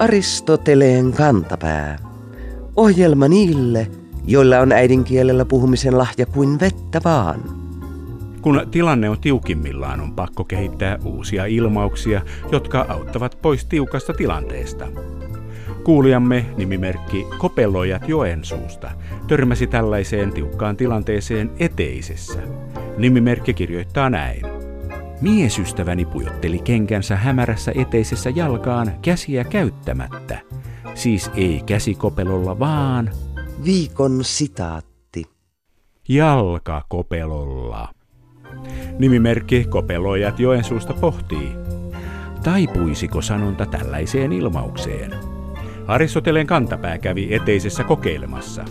Aristoteleen kantapää. Ohjelma niille, joilla on äidinkielellä puhumisen lahja kuin vettä vaan. Kun tilanne on tiukimmillaan, on pakko kehittää uusia ilmauksia, jotka auttavat pois tiukasta tilanteesta. Kuulijamme nimimerkki Kopelojat Joensuusta törmäsi tällaiseen tiukkaan tilanteeseen eteisessä. Nimimerkki kirjoittaa näin. Miesystäväni pujotteli kenkänsä hämärässä eteisessä jalkaan käsiä käyttämättä. Siis ei käsikopelolla, vaan Viikon sitaatti. jalkakopelolla. Nimimerkki Kopelojat Joensuusta pohtii. Taipuisiko sanonta tällaiseen ilmaukseen? Aristoteleen kantapää kävi eteisessä kokeilemassa.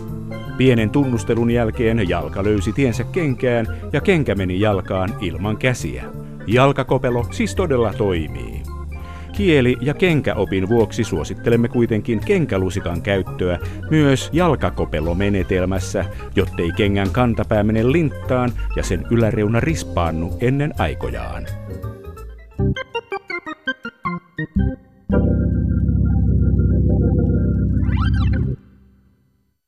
Pienen tunnustelun jälkeen jalka löysi tiensä kenkään ja kenkä meni jalkaan ilman käsiä. Jalkakopelo siis todella toimii. Kieli- ja kenkäopin vuoksi suosittelemme kuitenkin kenkälusikan käyttöä myös jalkakopelomenetelmässä, jottei kengän kantapää mene linttaan ja sen yläreuna rispaannu ennen aikojaan.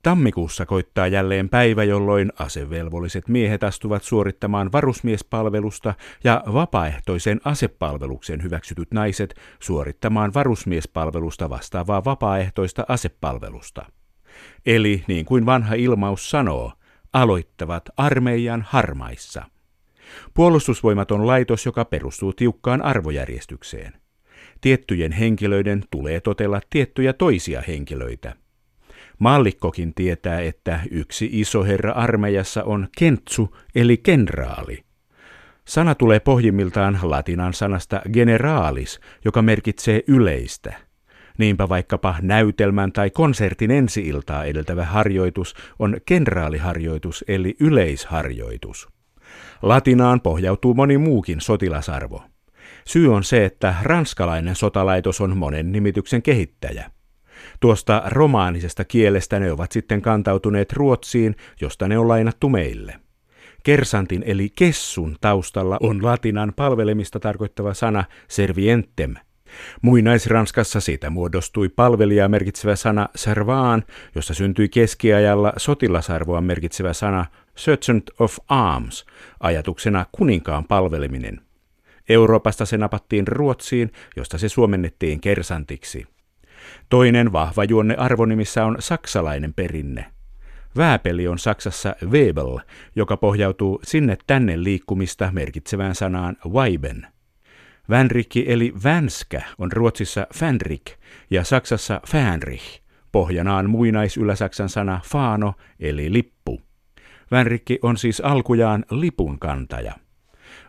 Tammikuussa koittaa jälleen päivä, jolloin asevelvolliset miehet astuvat suorittamaan varusmiespalvelusta ja vapaaehtoisen asepalveluksen hyväksytyt naiset suorittamaan varusmiespalvelusta vastaavaa vapaaehtoista asepalvelusta. Eli niin kuin vanha ilmaus sanoo, aloittavat armeijan harmaissa. Puolustusvoimat on laitos, joka perustuu tiukkaan arvojärjestykseen. Tiettyjen henkilöiden tulee totella tiettyjä toisia henkilöitä. Maallikkokin tietää, että yksi iso herra armeijassa on kentsu eli kenraali. Sana tulee pohjimmiltaan latinan sanasta generalis, joka merkitsee yleistä. Niinpä vaikkapa näytelmän tai konsertin ensi-iltaa edeltävä harjoitus on kenraaliharjoitus eli yleisharjoitus. Latinaan pohjautuu moni muukin sotilasarvo. Syy on se, että ranskalainen sotalaitos on monen nimityksen kehittäjä. Tuosta romaanisesta kielestä ne ovat sitten kantautuneet Ruotsiin, josta ne on lainattu meille. Kersantin eli kessun taustalla on latinan palvelemista tarkoittava sana servientem. Muinaisranskassa siitä muodostui palvelijaa merkitsevä sana servaan, josta syntyi keskiajalla sotilasarvoa merkitsevä sana sergeant of arms, ajatuksena kuninkaan palveleminen. Euroopasta se napattiin Ruotsiin, josta se suomennettiin kersantiksi. Toinen vahva juonne arvonimissä on saksalainen perinne. Vääpeli on Saksassa Webel, joka pohjautuu sinne tänne liikkumista merkitsevään sanaan Weiben. Vänrikki eli vänskä on Ruotsissa Fänrik ja Saksassa Fänrich. Pohjanaan muinais-yläsaksan sana faano eli lippu. Vänrikki on siis alkujaan lipun kantaja.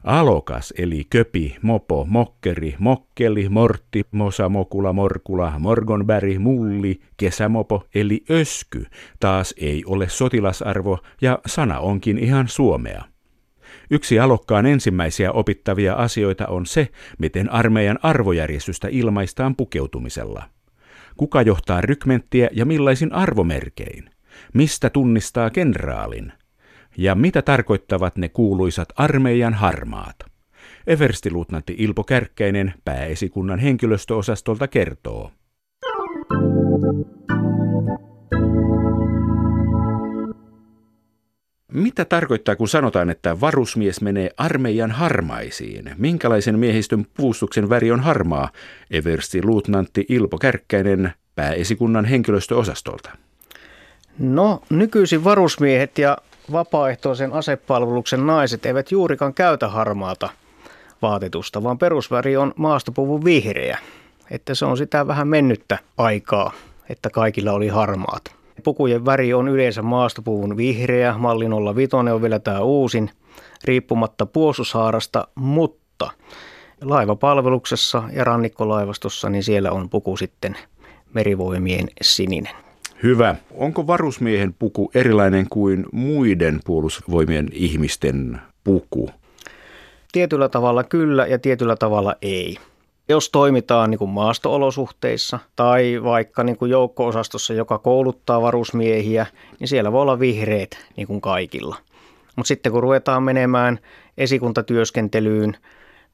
Alokas eli köpi, mopo, mokkeri, mokkeli, mortti, mosa, mokula, morkula, morgonbäri, mulli, kesämopo eli ösky taas ei ole sotilasarvo ja sana onkin ihan suomea. Yksi alokkaan ensimmäisiä opittavia asioita on se, miten armeijan arvojärjestystä ilmaistaan pukeutumisella. Kuka johtaa rykmenttiä ja millaisin arvomerkein? Mistä tunnistaa kenraalin? Ja mitä tarkoittavat ne kuuluisat armeijan harmaat? Everstiluutnantti Ilpo Kärkkäinen pääesikunnan henkilöstöosastolta kertoo. Mitä tarkoittaa, kun sanotaan, että varusmies menee armeijan harmaisiin? Minkälaisen miehistön puustuksen väri on harmaa? Eversti luutnantti Ilpo Kärkkäinen pääesikunnan henkilöstöosastolta. No, nykyisin varusmiehet ja vapaaehtoisen asepalveluksen naiset eivät juurikaan käytä harmaata vaatetusta, vaan perusväri on maastopuvun vihreä. Että se on sitä vähän mennyttä aikaa, että kaikilla oli harmaat. Pukujen väri on yleensä maastopuvun vihreä, malli 05 on vielä tämä uusin, riippumatta puolustushaarasta, mutta laivapalveluksessa ja rannikkolaivastossa, niin siellä on puku sitten merivoimien sininen. Hyvä. Onko varusmiehen puku erilainen kuin muiden puolustusvoimien ihmisten puku? Tietyllä tavalla kyllä ja tietyllä tavalla ei. Jos toimitaan niin kuin maastoolosuhteissa tai vaikka niin kuin joukko-osastossa, joka kouluttaa varusmiehiä, niin siellä voi olla vihreät niin kuin kaikilla. Mutta sitten kun ruvetaan menemään esikuntatyöskentelyyn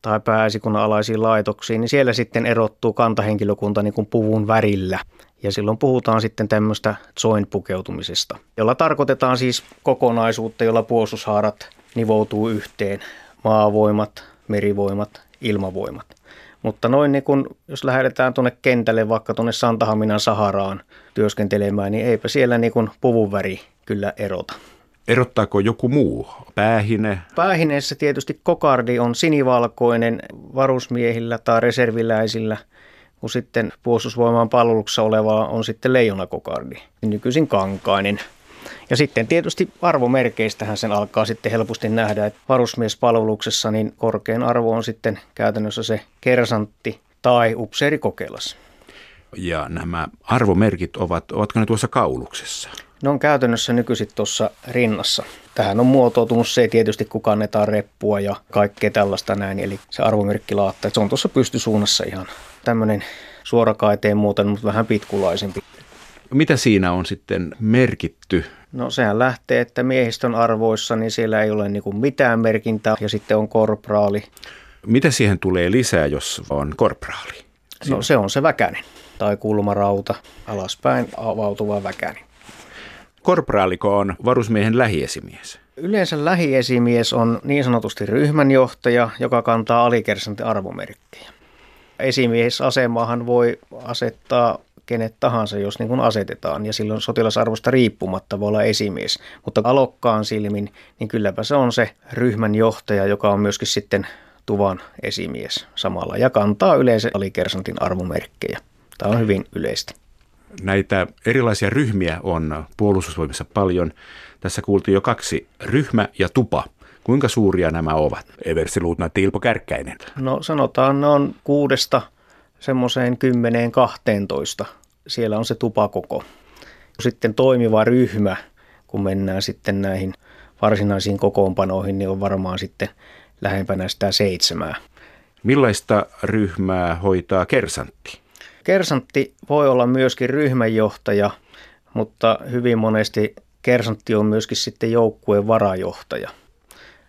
tai pääesikunnan alaisiin laitoksiin, niin siellä sitten erottuu kantahenkilökunta niin kuin puvun värillä. Ja silloin puhutaan sitten tämmöistä joint pukeutumisesta, jolla tarkoitetaan siis kokonaisuutta, jolla puolustushaarat nivoutuu yhteen. Maavoimat, merivoimat, ilmavoimat. Mutta noin niin kun, jos lähdetään tuonne kentälle, vaikka tuonne Santahaminan Saharaan työskentelemään, niin eipä siellä niin kun puvun väri kyllä erota. Erottaako joku muu? Päähine? Päähineessä tietysti kokardi on sinivalkoinen varusmiehillä tai reserviläisillä, kun sitten puolustusvoimaan palveluksessa oleva on sitten leijonakokardi, nykyisin kankainen. Ja sitten tietysti arvomerkeistähän sen alkaa sitten helposti nähdä, että varusmiespalveluksessa niin korkein arvo on sitten käytännössä se kersantti tai upseerikokeilas. Ja nämä arvomerkit ovat, ovatko ne tuossa kauluksessa? Ne on käytännössä nykyisin tuossa rinnassa. Tähän on muotoutunut se tietysti, kun kannetaan reppua ja kaikkea tällaista näin. Eli se arvomerkkilaatta, se on tuossa pystysuunnassa ihan tämmöinen suorakaiteen muuten, mutta vähän pitkulaisempi. Mitä siinä on sitten merkitty? No sehän lähtee, että miehistön arvoissa niin siellä ei ole niin kuin mitään merkintää ja sitten on korporaali. Mitä siihen tulee lisää, jos on korporaali? No se on se väkänen tai kulmarauta, alaspäin avautuva väkänen. Korporaaliko on varusmiehen lähiesimies? Yleensä lähiesimies on niin sanotusti ryhmänjohtaja, joka kantaa alikersantin arvomerkkejä. Esimiesasemaahan voi asettaa kenet tahansa, jos niin kuin asetetaan, ja silloin sotilasarvosta riippumatta voi olla esimies. Mutta alokkaan silmin, niin kylläpä se on se ryhmän johtaja, joka on myöskin sitten tuvan esimies samalla, ja kantaa yleensä alikersantin arvomerkkejä. Tämä on hyvin yleistä. Näitä erilaisia ryhmiä on puolustusvoimissa paljon. Tässä kuultiin jo kaksi, ryhmä ja tupa. Kuinka suuria nämä ovat? Eversi Luutnantti Ilpo Kärkkäinen. No sanotaan ne on kuudesta semmoiseen 10-12. Siellä on se tupakoko. Sitten toimiva ryhmä, kun mennään sitten näihin varsinaisiin kokoonpanoihin, niin on varmaan sitten lähempänä sitä seitsemää. Millaista ryhmää hoitaa kersantti? Kersantti voi olla myöskin ryhmänjohtaja, mutta hyvin monesti kersantti on myöskin sitten joukkueen varajohtaja.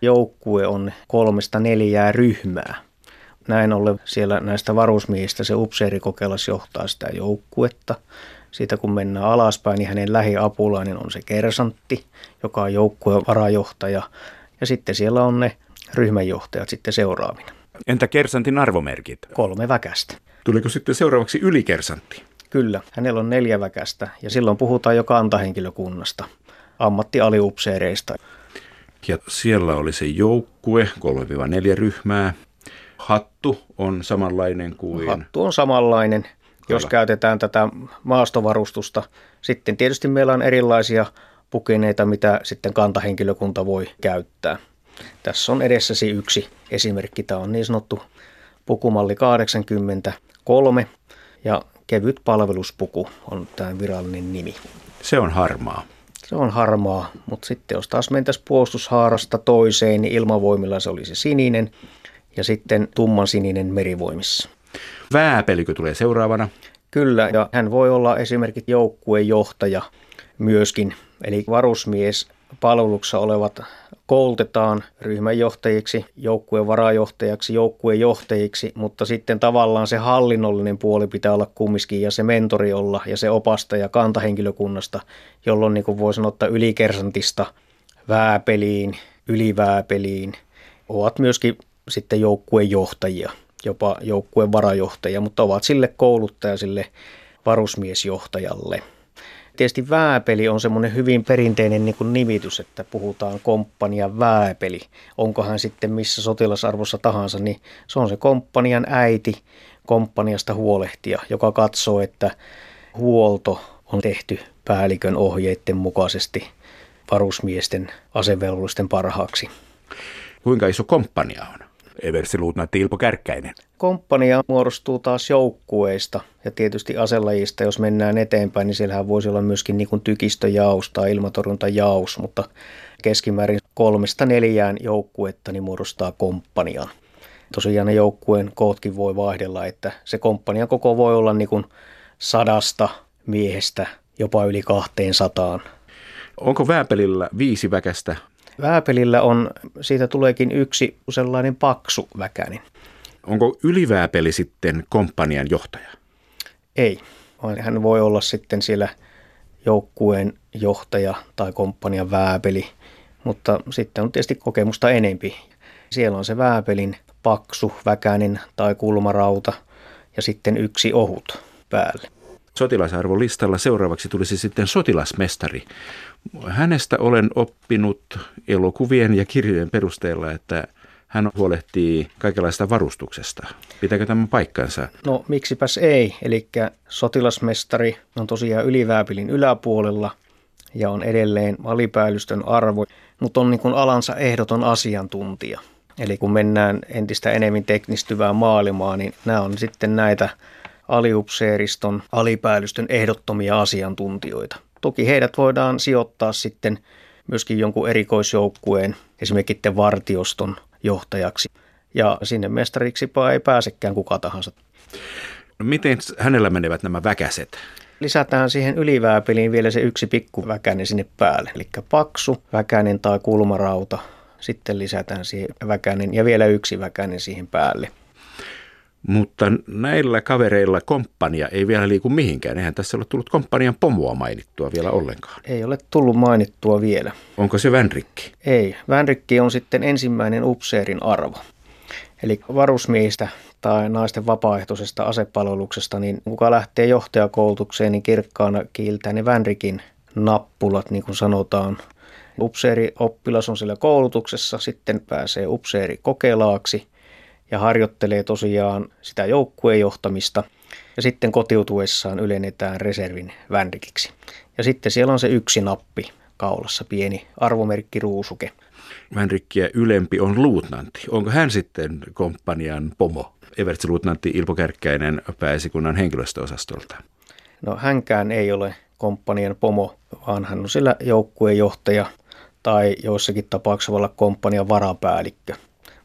Joukkue on kolmesta neljää ryhmää. Näin ollen siellä näistä varusmiehistä se upseerikokeilas johtaa sitä joukkuetta. Siitä kun mennään alaspäin, niin hänen lähiapulainen on se kersantti, joka on joukkueen varajohtaja. Ja sitten siellä on ne ryhmänjohtajat sitten seuraavina. Entä kersantin arvomerkit? Kolme väkästä. Tuliko sitten seuraavaksi ylikersantti? Kyllä, hänellä on neljä väkästä ja silloin puhutaan jo kantahenkilökunnasta, ammattialiupseereista. Ja siellä oli se joukkue, 3-4 ryhmää. Hattu on samanlainen kuin... Hattu on samanlainen, jos Kala. käytetään tätä maastovarustusta. Sitten tietysti meillä on erilaisia pukineita, mitä sitten kantahenkilökunta voi käyttää. Tässä on edessäsi yksi esimerkki. Tämä on niin sanottu pukumalli 83 ja kevyt palveluspuku on tämä virallinen nimi. Se on harmaa. Se on harmaa, mutta sitten jos taas mentäisiin puolustushaarasta toiseen, niin ilmavoimilla se olisi sininen ja sitten tumman sininen merivoimissa. Vääpelikö tulee seuraavana? Kyllä, ja hän voi olla esimerkiksi joukkuejohtaja myöskin, eli varusmies palveluksessa olevat koulutetaan ryhmänjohtajiksi, joukkueen varajohtajaksi, joukkueen johtajiksi, mutta sitten tavallaan se hallinnollinen puoli pitää olla kumminkin ja se mentori olla ja se opastaja kantahenkilökunnasta, jolloin niin voi sanoa, että ylikersantista vääpeliin, ylivääpeliin ovat myöskin sitten joukkueen johtajia, jopa joukkueen varajohtajia, mutta ovat sille kouluttaja, sille varusmiesjohtajalle. Tietysti vääpeli on semmoinen hyvin perinteinen niin kuin nimitys, että puhutaan komppanian vääpeli. Onkohan sitten missä sotilasarvossa tahansa, niin se on se komppanian äiti, komppaniasta huolehtija, joka katsoo, että huolto on tehty päällikön ohjeiden mukaisesti varusmiesten asevelvollisten parhaaksi. Kuinka iso komppania on? Eversiluutnantti Ilpo Kärkkäinen. Komppania muodostuu taas joukkueista ja tietysti aselajista, jos mennään eteenpäin, niin siellähän voisi olla myöskin niin kuin tykistöjaus tai ilmatorjuntajaus, mutta keskimäärin kolmesta neljään joukkuetta niin muodostaa komppanian. Tosiaan ne joukkueen kootkin voi vaihdella, että se komppanian koko voi olla niin kuin sadasta miehestä jopa yli kahteen sataan. Onko Vääpelillä viisi väkästä Vääpelillä on, siitä tuleekin yksi sellainen paksu väkänin. Onko ylivääpeli sitten komppanian johtaja? Ei, vaan hän voi olla sitten siellä joukkueen johtaja tai komppanian vääpeli, mutta sitten on tietysti kokemusta enempi. Siellä on se vääpelin paksu, väkäinen tai kulmarauta ja sitten yksi ohut päälle. Sotilasarvon listalla seuraavaksi tulisi sitten sotilasmestari. Hänestä olen oppinut elokuvien ja kirjojen perusteella, että hän huolehtii kaikenlaista varustuksesta. Pitääkö tämä paikkansa? No miksipäs ei. Eli sotilasmestari on tosiaan ylivääpilin yläpuolella ja on edelleen alipäällystön arvo, mutta on niin kuin alansa ehdoton asiantuntija. Eli kun mennään entistä enemmän teknistyvään maailmaa, niin nämä on sitten näitä aliupseeriston, alipäällystön ehdottomia asiantuntijoita. Toki heidät voidaan sijoittaa sitten myöskin jonkun erikoisjoukkueen, esimerkiksi vartioston johtajaksi. Ja sinne mestariksi ei pääsekään kuka tahansa. No miten hänellä menevät nämä väkäset? Lisätään siihen ylivääpeliin vielä se yksi pikku väkänen sinne päälle. Eli paksu väkänen tai kulmarauta. Sitten lisätään siihen väkänen ja vielä yksi väkänen siihen päälle. Mutta näillä kavereilla komppania ei vielä liiku mihinkään. Eihän tässä ole tullut komppanian pomoa mainittua vielä ollenkaan. Ei ole tullut mainittua vielä. Onko se Vänrikki? Ei. Vänrikki on sitten ensimmäinen upseerin arvo. Eli varusmiehistä tai naisten vapaaehtoisesta asepalveluksesta, niin kuka lähtee johtajakoulutukseen, niin kirkkaana kiiltää ne Vänrikin nappulat, niin kuin sanotaan. Upseeri oppilas on siellä koulutuksessa, sitten pääsee upseeri kokelaaksi – ja harjoittelee tosiaan sitä joukkueen johtamista ja sitten kotiutuessaan ylennetään reservin vänrikiksi. Ja sitten siellä on se yksi nappi kaulassa, pieni arvomerkki ruusuke. Vänrikkiä ylempi on luutnantti. Onko hän sitten komppanian pomo? Evertsi-luutnantti Ilpo Kärkkäinen pääesikunnan henkilöstöosastolta. No hänkään ei ole komppanian pomo, vaan hän on sillä joukkueenjohtaja tai joissakin tapauksissa voi olla komppanian varapäällikkö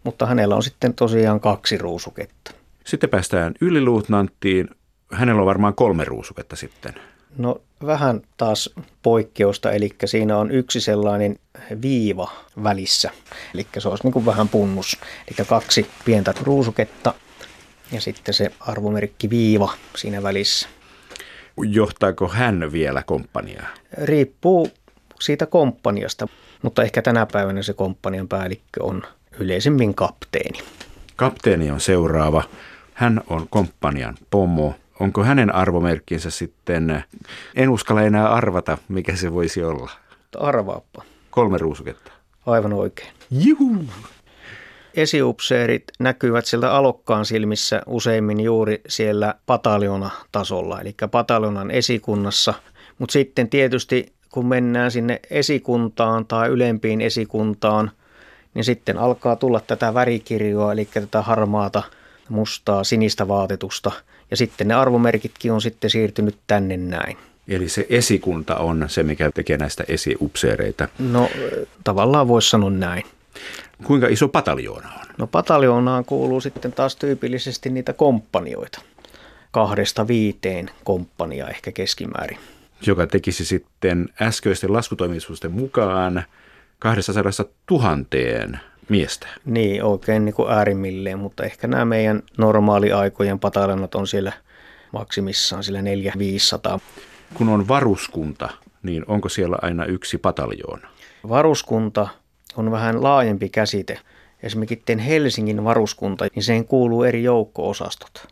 mutta hänellä on sitten tosiaan kaksi ruusuketta. Sitten päästään yliluutnanttiin. Hänellä on varmaan kolme ruusuketta sitten. No vähän taas poikkeusta, eli siinä on yksi sellainen viiva välissä, eli se olisi niin kuin vähän punnus, eli kaksi pientä ruusuketta ja sitten se arvomerkki viiva siinä välissä. Johtaako hän vielä komppaniaa? Riippuu siitä komppaniasta, mutta ehkä tänä päivänä se komppanian päällikkö on yleisemmin kapteeni. Kapteeni on seuraava. Hän on komppanian pomo. Onko hänen arvomerkkinsä sitten, en uskalla enää arvata, mikä se voisi olla. Arvaappa. Kolme ruusuketta. Aivan oikein. Juhu! Esiupseerit näkyvät sieltä alokkaan silmissä useimmin juuri siellä pataljona-tasolla, eli pataljonan esikunnassa. Mutta sitten tietysti kun mennään sinne esikuntaan tai ylempiin esikuntaan – niin sitten alkaa tulla tätä värikirjoa, eli tätä harmaata, mustaa, sinistä vaatetusta. Ja sitten ne arvomerkitkin on sitten siirtynyt tänne näin. Eli se esikunta on se, mikä tekee näistä esiupseereita. No tavallaan voisi sanoa näin. Kuinka iso pataljoona on? No pataljoonaan kuuluu sitten taas tyypillisesti niitä komppanioita. Kahdesta viiteen komppania ehkä keskimäärin. Joka tekisi sitten äskeisten laskutoimisuusten mukaan 200 tuhanteen miestä. Niin, oikein niin kuin äärimmilleen, mutta ehkä nämä meidän normaaliaikojen pataljonat on siellä maksimissaan sillä 400-500. Kun on varuskunta, niin onko siellä aina yksi pataljoona? Varuskunta on vähän laajempi käsite. Esimerkiksi Helsingin varuskunta, niin siihen kuuluu eri joukko-osastot.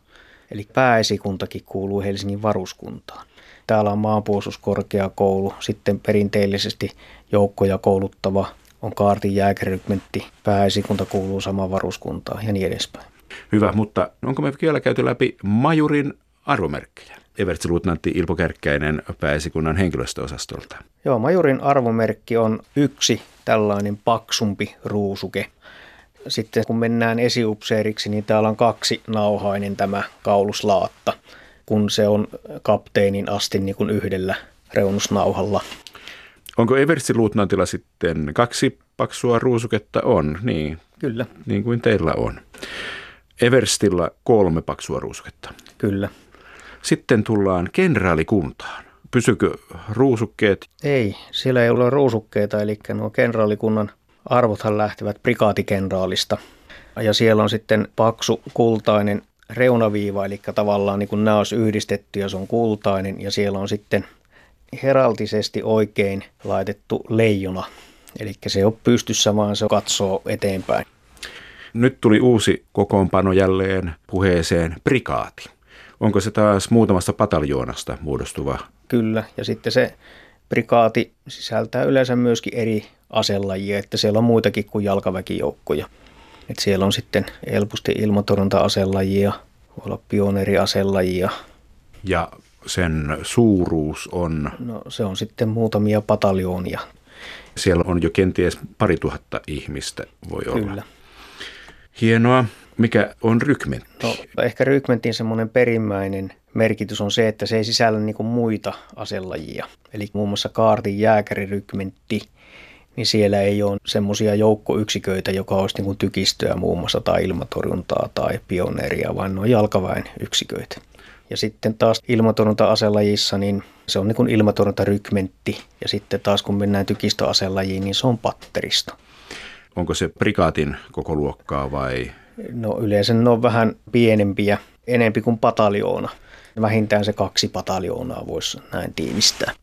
Eli pääesikuntakin kuuluu Helsingin varuskuntaan. Täällä on maanpuolustuskorkeakoulu, sitten perinteellisesti joukkoja kouluttava on kaartin jääkäryrykmentti, pääesikunta kuuluu samaan varuskuntaan ja niin edespäin. Hyvä, mutta onko me vielä käyty läpi majurin arvomerkkejä? Evertsiluutnantti Ilpo Kärkkäinen pääesikunnan henkilöstöosastolta. Joo, majurin arvomerkki on yksi tällainen paksumpi ruusuke. Sitten kun mennään esiupseeriksi, niin täällä on kaksi nauhainen tämä kauluslaatta kun se on kapteenin asti niin kuin yhdellä reunusnauhalla. Onko Eversti luutnantilla sitten kaksi paksua ruusuketta? On, niin. Kyllä. Niin kuin teillä on. Everstillä kolme paksua ruusuketta. Kyllä. Sitten tullaan kenraalikuntaan. Pysykö ruusukkeet? Ei, siellä ei ole ruusukkeita, eli nuo kenraalikunnan arvothan lähtevät prikaatikenraalista. Ja siellä on sitten paksu kultainen reunaviiva, eli tavallaan niin kuin nämä olisi yhdistetty ja se on kultainen. Ja siellä on sitten heraltisesti oikein laitettu leijona. Eli se ei ole pystyssä, vaan se katsoo eteenpäin. Nyt tuli uusi kokoonpano jälleen puheeseen, prikaati. Onko se taas muutamasta pataljoonasta muodostuva? Kyllä, ja sitten se prikaati sisältää yleensä myöskin eri aselajia, että siellä on muitakin kuin jalkaväkijoukkoja. Et siellä on sitten helposti ilmatorjunta-aselajia, voi olla pioneeriaselajia. Ja sen suuruus on? No se on sitten muutamia pataljoonia. Siellä on jo kenties pari tuhatta ihmistä, voi Kyllä. olla. Hienoa. Mikä on rykmentti? No, ehkä rykmentin semmoinen perimmäinen merkitys on se, että se ei sisällä niin muita aselajia. Eli muun muassa kaartin jääkärirykmentti, niin siellä ei ole semmoisia joukkoyksiköitä, joka olisi niin tykistöä muun muassa tai ilmatorjuntaa tai pioneeria, vaan ne on jalkaväen yksiköitä. Ja sitten taas ilmatorjunta-aselajissa, niin se on niin ilmatorjuntarykmentti. Ja sitten taas kun mennään tykistöaselajiin, niin se on patteristo. Onko se prikaatin koko luokkaa vai? No yleensä ne on vähän pienempiä, enempi kuin pataljoona. Vähintään se kaksi pataljoonaa voisi näin tiivistää.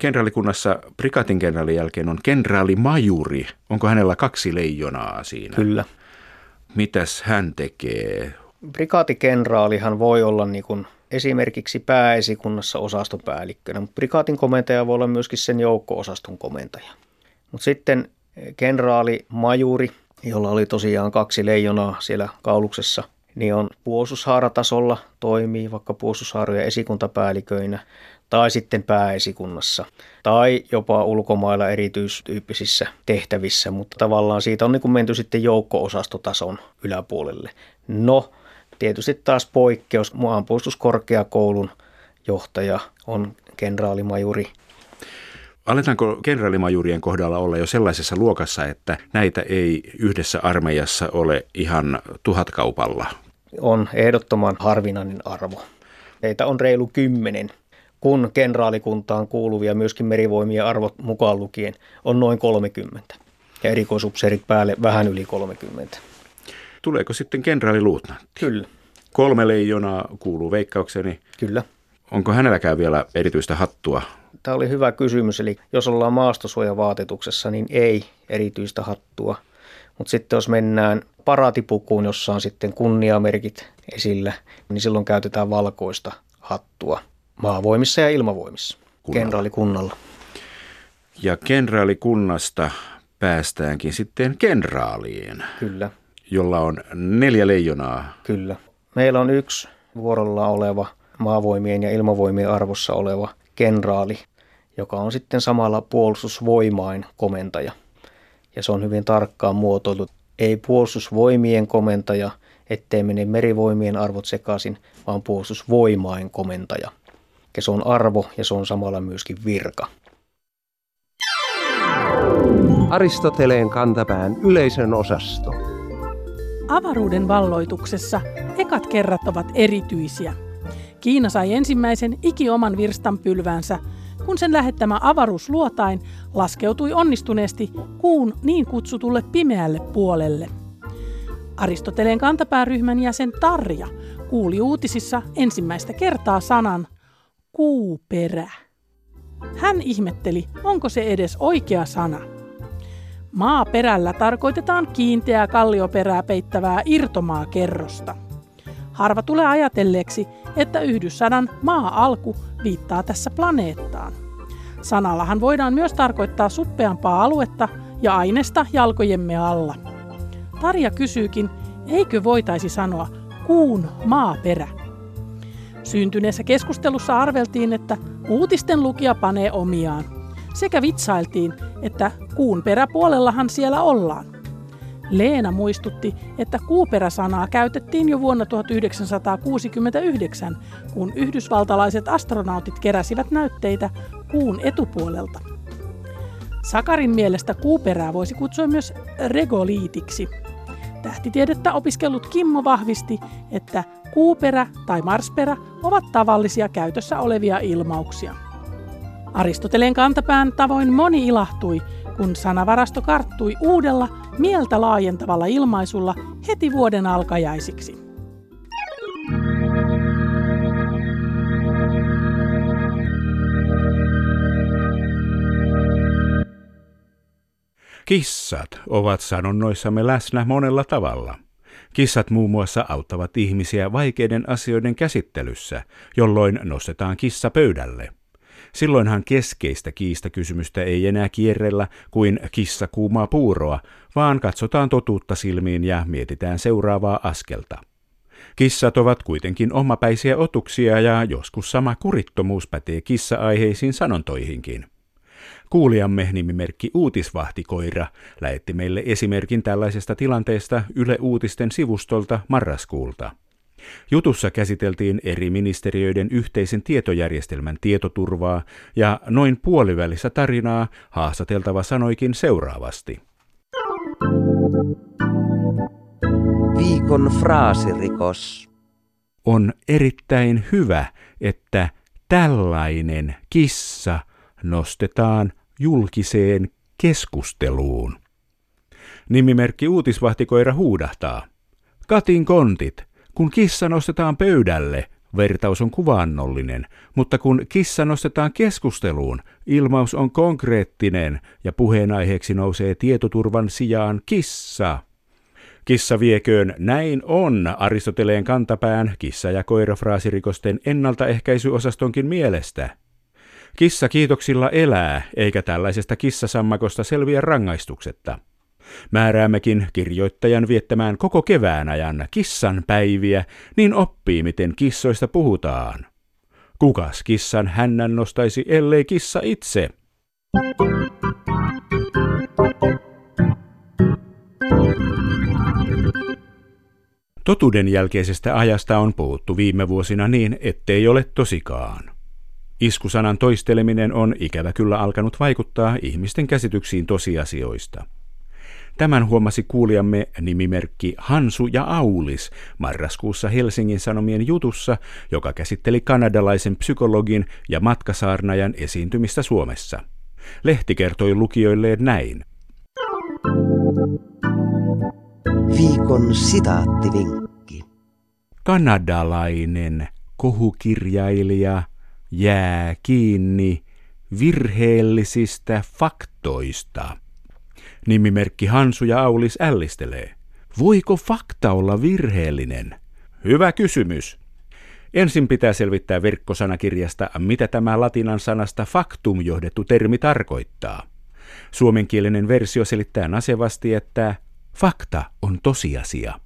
Kenraalikunnassa prikaatin kenraalin jälkeen on kenraalimajuri. Onko hänellä kaksi leijonaa siinä? Kyllä. Mitäs hän tekee? Prikaatikenraalihan voi olla niin kuin esimerkiksi pääesikunnassa osastopäällikkönä, mutta prikaatin komentaja voi olla myöskin sen joukko-osaston komentaja. Mutta sitten kenraali Majuri, jolla oli tosiaan kaksi leijonaa siellä kauluksessa, niin on puolustushaaratasolla, toimii vaikka puolustushaarojen esikuntapäälliköinä tai sitten pääesikunnassa tai jopa ulkomailla erityistyyppisissä tehtävissä, mutta tavallaan siitä on niin kuin menty sitten joukko-osastotason yläpuolelle. No, tietysti taas poikkeus, maanpuolustuskorkeakoulun johtaja on kenraalimajuri Aletaanko kenraalimajurien kohdalla olla jo sellaisessa luokassa, että näitä ei yhdessä armeijassa ole ihan tuhatkaupalla? On ehdottoman harvinainen arvo. Heitä on reilu kymmenen, kun kenraalikuntaan kuuluvia myöskin merivoimien arvot mukaan lukien on noin 30 ja erikoisupseerit päälle vähän yli 30. Tuleeko sitten kenraaliluutnantti? Kyllä. Kolme leijonaa kuuluu veikkaukseni. Kyllä. Onko hänelläkään vielä erityistä hattua Tämä oli hyvä kysymys, eli jos ollaan maastosuojavaatetuksessa, niin ei erityistä hattua. Mutta sitten jos mennään paraatipukuun, jossa on sitten kunniamerkit esillä, niin silloin käytetään valkoista hattua maavoimissa ja ilmavoimissa, kunnalla. kenraalikunnalla. Ja kenraalikunnasta päästäänkin sitten kenraaliin. Kyllä. Jolla on neljä leijonaa. Kyllä. Meillä on yksi vuorolla oleva maavoimien ja ilmavoimien arvossa oleva kenraali, joka on sitten samalla puolustusvoimain komentaja. Ja se on hyvin tarkkaan muotoiltu. Ei puolustusvoimien komentaja, ettei mene merivoimien arvot sekaisin, vaan puolustusvoimain komentaja. Ja se on arvo ja se on samalla myöskin virka. Aristoteleen kantapään yleisön osasto. Avaruuden valloituksessa ekat kerrat ovat erityisiä. Kiina sai ensimmäisen ikioman virstanpylvänsä kun sen lähettämä avaruusluotain laskeutui onnistuneesti kuun niin kutsutulle pimeälle puolelle. Aristoteleen kantapääryhmän jäsen Tarja kuuli uutisissa ensimmäistä kertaa sanan kuuperä. Hän ihmetteli, onko se edes oikea sana. Maaperällä tarkoitetaan kiinteää kallioperää peittävää irtomaakerrosta. Harva tulee ajatelleeksi, että Yhdyssadan maa-alku viittaa tässä planeettaan. Sanallahan voidaan myös tarkoittaa suppeampaa aluetta ja aineesta jalkojemme alla. Tarja kysyykin, eikö voitaisi sanoa kuun maaperä? Syntyneessä keskustelussa arveltiin, että uutisten lukija panee omiaan. Sekä vitsailtiin, että kuun peräpuolellahan siellä ollaan. Leena muistutti, että kuuperäsanaa käytettiin jo vuonna 1969, kun yhdysvaltalaiset astronautit keräsivät näytteitä kuun etupuolelta. Sakarin mielestä kuuperää voisi kutsua myös regoliitiksi. Tähtitiedettä opiskellut Kimmo vahvisti, että kuuperä tai marsperä ovat tavallisia käytössä olevia ilmauksia. Aristoteleen kantapään tavoin moni ilahtui, kun sanavarasto karttui uudella, mieltä laajentavalla ilmaisulla heti vuoden alkajaisiksi. Kissat ovat sanonnoissamme läsnä monella tavalla. Kissat muun muassa auttavat ihmisiä vaikeiden asioiden käsittelyssä, jolloin nostetaan kissa pöydälle. Silloinhan keskeistä kiistakysymystä ei enää kierrellä kuin kissa kuumaa puuroa, vaan katsotaan totuutta silmiin ja mietitään seuraavaa askelta. Kissat ovat kuitenkin omapäisiä otuksia ja joskus sama kurittomuus pätee kissa-aiheisiin sanontoihinkin. Kuulijamme nimimerkki Uutisvahtikoira lähetti meille esimerkin tällaisesta tilanteesta Yle Uutisten sivustolta marraskuulta. Jutussa käsiteltiin eri ministeriöiden yhteisen tietojärjestelmän tietoturvaa ja noin puolivälissä tarinaa haastateltava sanoikin seuraavasti. Viikon fraasirikos. On erittäin hyvä, että tällainen kissa nostetaan julkiseen keskusteluun. Nimimerkki uutisvahtikoira huudahtaa. Katin kontit, kun kissa nostetaan pöydälle, vertaus on kuvaannollinen, mutta kun kissa nostetaan keskusteluun, ilmaus on konkreettinen ja puheenaiheeksi nousee tietoturvan sijaan kissa. Kissa vieköön näin on Aristoteleen kantapään kissa- ja koirafraasirikosten ennaltaehkäisyosastonkin mielestä. Kissa kiitoksilla elää, eikä tällaisesta kissasammakosta selviä rangaistuksetta. Määräämmekin kirjoittajan viettämään koko kevään ajan kissan päiviä, niin oppii, miten kissoista puhutaan. Kukas kissan hännän nostaisi, ellei kissa itse? Totuuden jälkeisestä ajasta on puhuttu viime vuosina niin, ettei ole tosikaan. Iskusanan toisteleminen on ikävä kyllä alkanut vaikuttaa ihmisten käsityksiin tosiasioista. Tämän huomasi kuulijamme nimimerkki Hansu ja Aulis marraskuussa Helsingin Sanomien jutussa, joka käsitteli kanadalaisen psykologin ja matkasaarnajan esiintymistä Suomessa. Lehti kertoi lukijoilleen näin. Viikon sitaattivinkki. Kanadalainen kohukirjailija jää kiinni virheellisistä faktoista. Nimimerkki Hansu ja Aulis ällistelee. Voiko fakta olla virheellinen? Hyvä kysymys. Ensin pitää selvittää verkkosanakirjasta, mitä tämä latinan sanasta faktum johdettu termi tarkoittaa. Suomenkielinen versio selittää nasevasti, että fakta on tosiasia.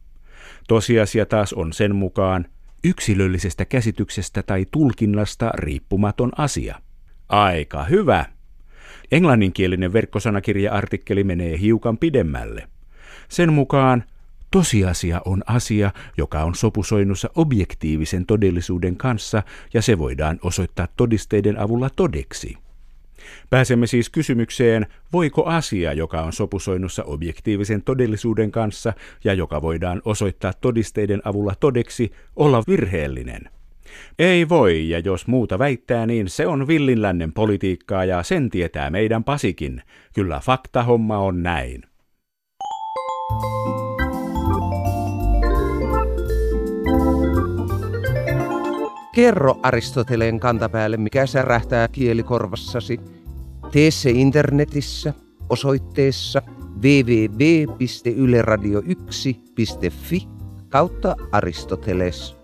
Tosiasia taas on sen mukaan yksilöllisestä käsityksestä tai tulkinnasta riippumaton asia. Aika hyvä. Englanninkielinen verkkosanakirja-artikkeli menee hiukan pidemmälle. Sen mukaan tosiasia on asia, joka on sopusoinnussa objektiivisen todellisuuden kanssa ja se voidaan osoittaa todisteiden avulla todeksi. Pääsemme siis kysymykseen, voiko asia, joka on sopusoinnussa objektiivisen todellisuuden kanssa ja joka voidaan osoittaa todisteiden avulla todeksi, olla virheellinen? Ei voi, ja jos muuta väittää, niin se on villinlännen politiikkaa ja sen tietää meidän Pasikin. Kyllä faktahomma on näin. Kerro Aristoteleen kantapäälle, mikä särähtää kielikorvassasi. Tee se internetissä osoitteessa www.yleradio1.fi kautta Aristoteles